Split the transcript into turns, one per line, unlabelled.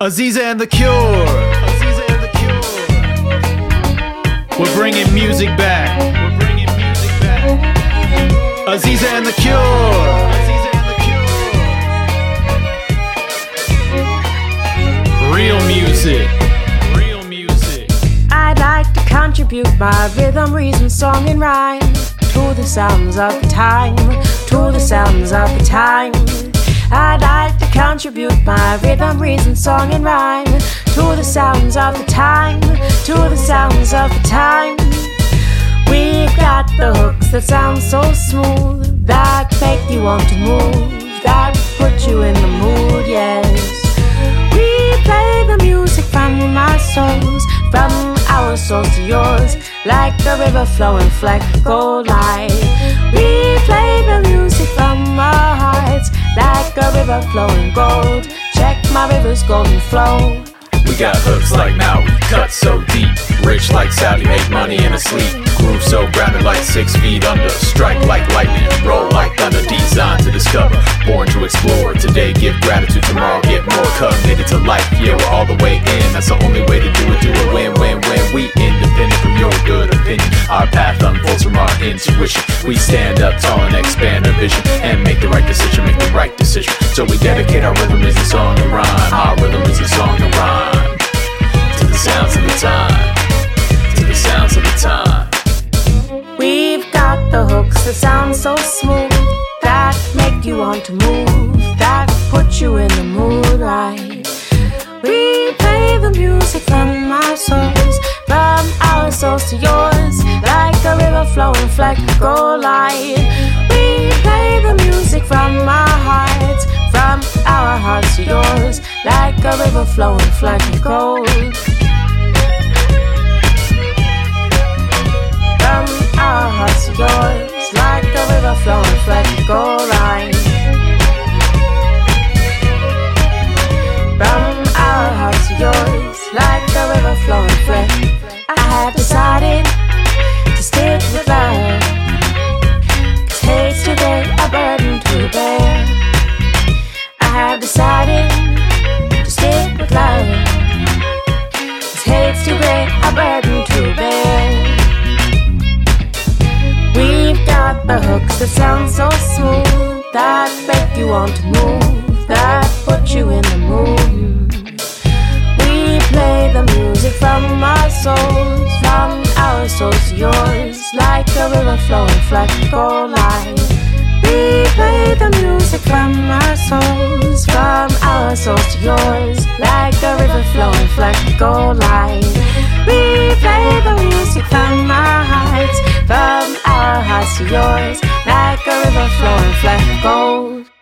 Aziza and the Cure. Aziza and the Cure. We're bringing music back. We're bringing music back. Aziza and the Cure. Aziza and the Cure. Real music. Real music.
I'd like to contribute my rhythm, reason, song, and rhyme to the sounds of the time, to the sounds of the time. I'd like to contribute my rhythm, reason, song, and rhyme to the sounds of the time, to the sounds of the time. We've got the hooks that sound so smooth that make you want to move, that put you in the mood, yes. We play the music from our souls, from our souls to yours, like a river flowing fleck gold light. We like flowing gold. Check my river's golden flow.
We got hooks like we cut so deep. Rich like Saudi, make money in a sleep. Groove so grounded like six feet under. Strike like lightning, roll like thunder. Designed to discover, born to explore. Today give gratitude, tomorrow get more. Committed to life, yeah, we're all the way in. That's the only way to do it, do it win, win, win. We independent from your good opinion. Our path unfolds from our intuition. We stand up tall and expand vision. And make the right decision, make the right decision. So we dedicate our rhythm is a song and rhyme. Our rhythm is a song and rhyme. To the sounds of the time. To the sounds of the time.
We've got the hooks that sound so smooth that make you want to move, that put you in the mood flowing fleck gold light. We play the music from our hearts, from our hearts to yours, like a river flowing fleck gold. From our hearts to yours, like a river flowing fleck gold line. Hate's too great a burden to bear. We've got the hooks that sound so smooth that make you want to move, that put you in the mood. We play the music from our souls, from our souls to yours, like a river flowing flat gold line. We play the music go live. Replay the music from our hearts, from our hearts to yours, like a river flowing flat gold.